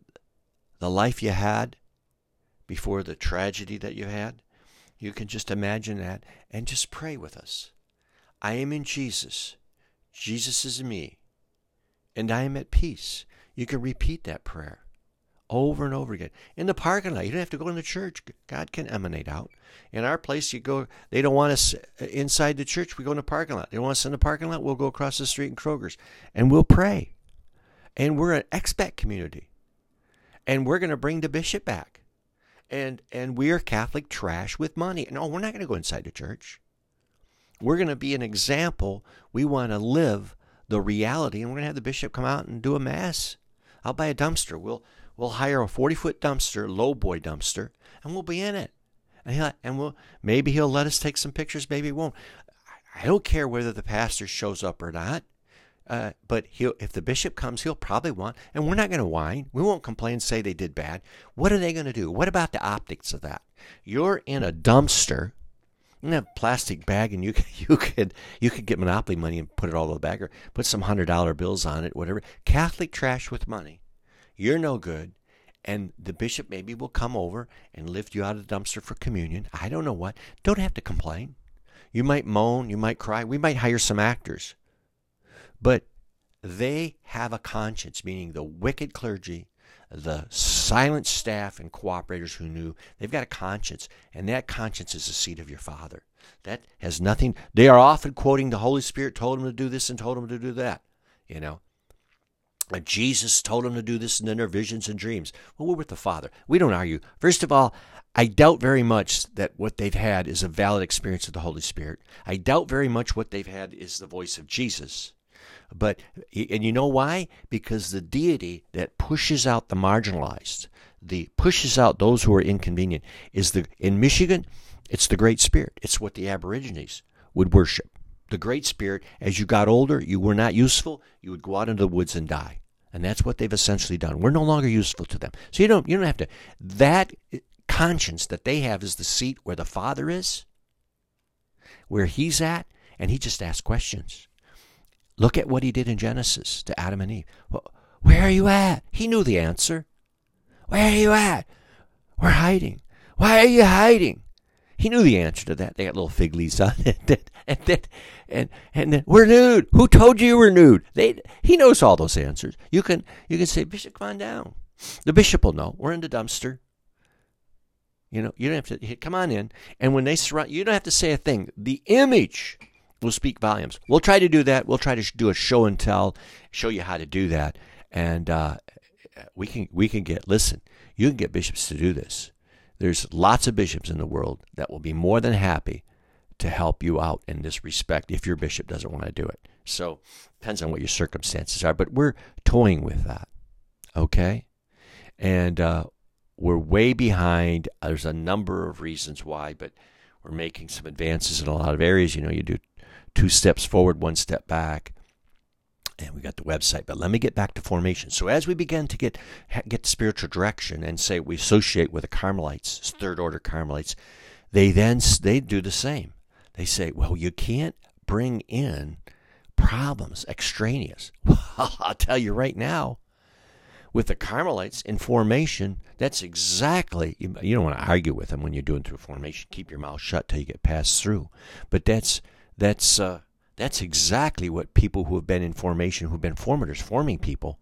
the life you had before the tragedy that you had. You can just imagine that and just pray with us. I am in Jesus. Jesus is in me. And I am at peace. You can repeat that prayer over and over again. In the parking lot, you don't have to go in the church. God can emanate out. In our place, you go. They don't want us uh, inside the church. We go in the parking lot. They want us in the parking lot. We'll go across the street in Kroger's, and we'll pray. And we're an expat community and we're going to bring the bishop back. And and we're Catholic trash with money. No, we're not going to go inside the church. We're going to be an example. We want to live the reality, and we're going to have the bishop come out and do a mass. I'll buy a dumpster. We'll we'll hire a forty foot dumpster, low boy dumpster, and we'll be in it. And he'll, and we'll maybe he'll let us take some pictures. Maybe he won't. I don't care whether the pastor shows up or not. Uh, but he'll, if the bishop comes, he'll probably want, and we're not going to whine. We won't complain, and say they did bad. What are they going to do? What about the optics of that? You're in a dumpster, in a plastic bag, and you you could you could get monopoly money and put it all in the bag, or put some hundred dollar bills on it, whatever. Catholic trash with money. You're no good, and the bishop maybe will come over and lift you out of the dumpster for communion. I don't know what. Don't have to complain. You might moan, you might cry. We might hire some actors but they have a conscience, meaning the wicked clergy, the silent staff and cooperators who knew, they've got a conscience, and that conscience is the seat of your Father. That has nothing, they are often quoting the Holy Spirit told them to do this and told them to do that, you know. And Jesus told them to do this in their visions and dreams. Well, we're with the Father. We don't argue. First of all, I doubt very much that what they've had is a valid experience of the Holy Spirit. I doubt very much what they've had is the voice of Jesus. But and you know why? Because the deity that pushes out the marginalized, the pushes out those who are inconvenient, is the in Michigan, it's the Great Spirit. It's what the Aborigines would worship. The Great Spirit. As you got older, you were not useful. You would go out into the woods and die, and that's what they've essentially done. We're no longer useful to them. So you don't you don't have to. That conscience that they have is the seat where the Father is, where He's at, and He just asks questions. Look at what He did in Genesis to Adam and Eve. Well, where are you at? He knew the answer. Where are you at? We're hiding. Why are you hiding? He knew the answer to that. They got little fig leaves on it. and then, and and then, we're nude. Who told you you were nude? They he knows all those answers. You can you can say, Bishop, come on down. The bishop will know. We're in the dumpster. You know, you don't have to come on in. And when they surround, you don't have to say a thing. The image will speak volumes. We'll try to do that. We'll try to do a show and tell, show you how to do that, and uh, we can we can get. Listen, you can get bishops to do this. There's lots of bishops in the world that will be more than happy to help you out in this respect if your bishop doesn't want to do it. So depends on what your circumstances are, but we're toying with that. Okay, and uh, we're way behind. There's a number of reasons why, but we're making some advances in a lot of areas. You know, you do two steps forward, one step back. And we got the website, but let me get back to formation. So as we begin to get get spiritual direction and say we associate with the Carmelites, third order Carmelites, they then they do the same. They say, well, you can't bring in problems extraneous. Well, I'll tell you right now, with the Carmelites in formation, that's exactly, you, you don't want to argue with them when you're doing through formation. Keep your mouth shut till you get passed through. But that's, that's, uh, that's exactly what people who have been in formation, who've been formators, forming people,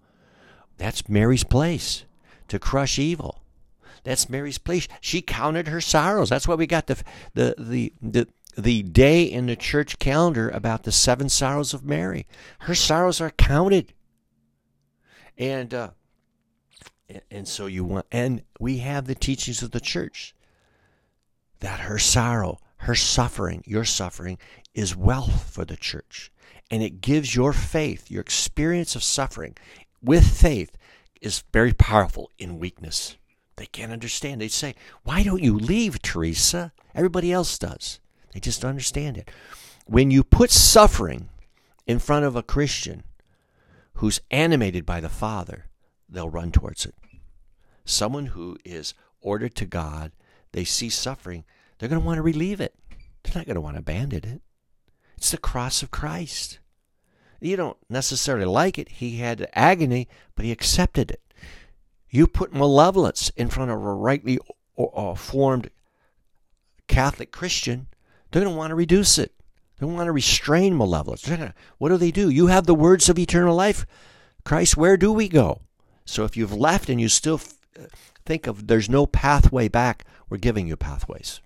that's Mary's place to crush evil. That's Mary's place. She counted her sorrows. That's why we got the the the the, the day in the church calendar about the seven sorrows of Mary. Her sorrows are counted. And uh, and so you want, and we have the teachings of the church that her sorrow, her suffering, your suffering is wealth for the church. And it gives your faith, your experience of suffering with faith is very powerful in weakness. They can't understand. They say, Why don't you leave, Teresa? Everybody else does. They just don't understand it. When you put suffering in front of a Christian who's animated by the Father, they'll run towards it. Someone who is ordered to God, they see suffering, they're going to want to relieve it. They're not going to want to abandon it. It's the cross of Christ. You don't necessarily like it. He had agony, but he accepted it. You put malevolence in front of a rightly uh, uh, formed Catholic Christian, they're going to want to reduce it. They want to restrain malevolence. Gonna, what do they do? You have the words of eternal life. Christ, where do we go? So if you've left and you still uh, think of there's no pathway back, we're giving you pathways.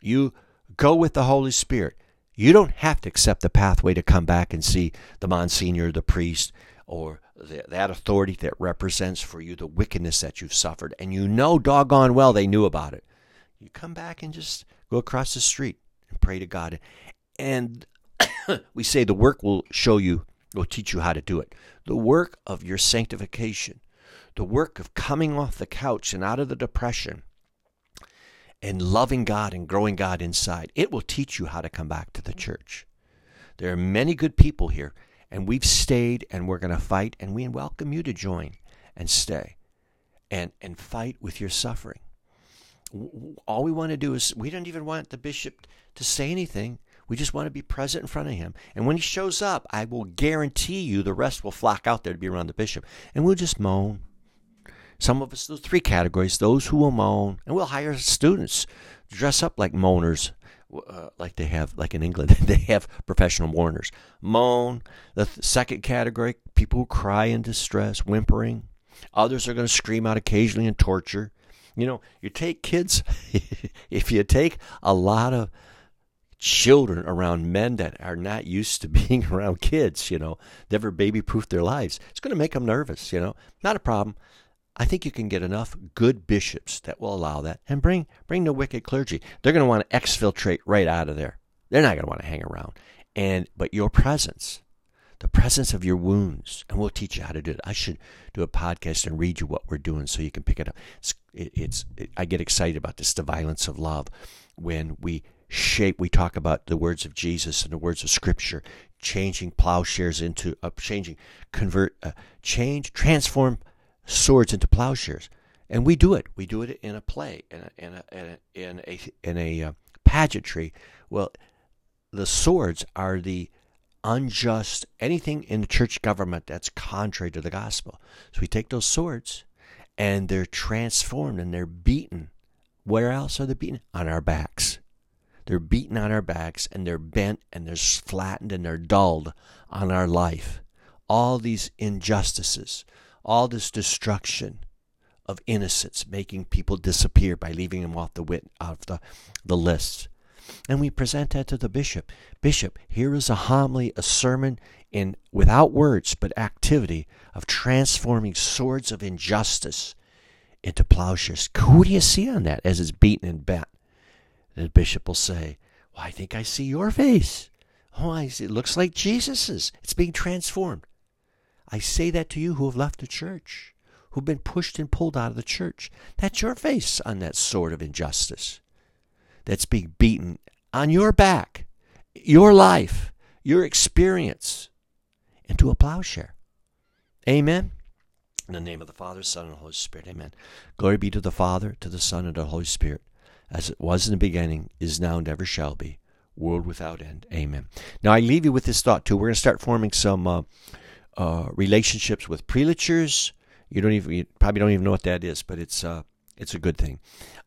You go with the Holy Spirit. You don't have to accept the pathway to come back and see the Monsignor, the priest, or the, that authority that represents for you the wickedness that you've suffered. And you know doggone well they knew about it. You come back and just go across the street and pray to God. And we say the work will show you, will teach you how to do it. The work of your sanctification the work of coming off the couch and out of the depression and loving God and growing God inside, it will teach you how to come back to the church. There are many good people here, and we've stayed and we're going to fight, and we welcome you to join and stay and, and fight with your suffering. All we want to do is, we don't even want the bishop to say anything. We just want to be present in front of him. And when he shows up, I will guarantee you the rest will flock out there to be around the bishop. And we'll just moan some of us, those three categories, those who will moan, and we'll hire students to dress up like moaners, uh, like they have, like in England, they have professional mourners. Moan. The th- second category, people who cry in distress, whimpering. Others are going to scream out occasionally in torture. You know, you take kids, if you take a lot of children around men that are not used to being around kids, you know, never baby proofed their lives, it's going to make them nervous, you know. Not a problem. I think you can get enough good bishops that will allow that and bring bring the wicked clergy. They're going to want to exfiltrate right out of there. They're not going to want to hang around. And but your presence, the presence of your wounds, and we'll teach you how to do it. I should do a podcast and read you what we're doing so you can pick it up. It's, it, it's it, I get excited about this, the violence of love, when we shape. We talk about the words of Jesus and the words of Scripture, changing plowshares into uh, changing, convert, uh, change, transform swords into plowshares. and we do it. We do it in a play, in a in a in a in a, in a uh, pageantry. Well, the swords are the unjust anything in the church government that's contrary to the gospel. So we take those swords, and they're transformed and they're beaten. Where else are they beaten? On our backs. They're beaten on our backs and they're bent and they're flattened and they're dulled on our life. All these injustices, all this destruction of innocence, making people disappear by leaving them off the wit of the, the. And we present that to the bishop. Bishop, here is a homily, a sermon in without words but activity of transforming swords of injustice into plowshares. Who do you see on that as it's beaten and bent? The bishop will say, Well, I think I see your face. Oh, I see. It looks like Jesus's. It's being transformed. I say that to you who have left the church, who've been pushed and pulled out of the church. That's your face on that sword of injustice that's being beaten on your back, your life, your experience into a plowshare. Amen. In the name of the Father, Son, and Holy Spirit. Amen. Glory be to the Father, to the Son, and to the Holy Spirit, as it was in the beginning, is now, and ever shall be, world without end. Amen. Now I leave you with this thought too. We're going to start forming some uh, uh, relationships with prelatures. You don't even you probably don't even know what that is, but it's uh, it's a good thing.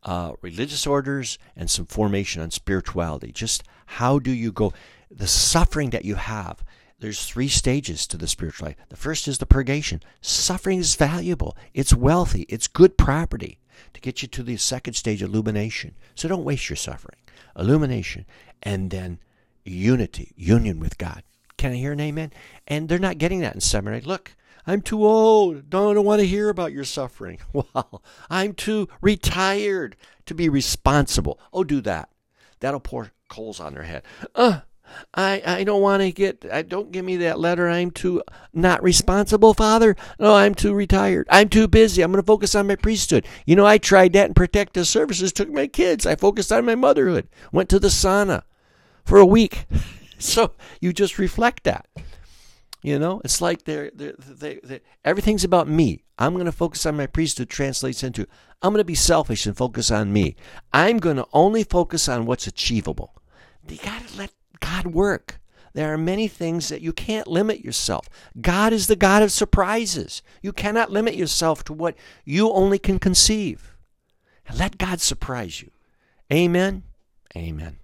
Uh, religious orders and some formation on spirituality. Just how do you go? The suffering that you have. There's three stages to the spiritual life. The first is the purgation. Suffering is valuable. It's wealthy. It's good property to get you to the second stage, illumination. So don't waste your suffering. Illumination, and then unity, union with God. Can I hear an amen? And they're not getting that in seminary. Look, I'm too old. Don't want to hear about your suffering. Well, I'm too retired to be responsible. Oh, do that. That'll pour coals on their head. Uh, I, I don't want to get, I don't give me that letter. I'm too not responsible, Father. No, I'm too retired. I'm too busy. I'm going to focus on my priesthood. You know, I tried that in protective services, took my kids. I focused on my motherhood, went to the sauna for a week. so you just reflect that. You know, it's like they're, they're, they, they, everything's about me. I'm going to focus on my priesthood translates into I'm going to be selfish and focus on me. I'm going to only focus on what's achievable. You got to let God work. There are many things that you can't limit yourself. God is the God of surprises. You cannot limit yourself to what you only can conceive. Let God surprise you. Amen. Amen.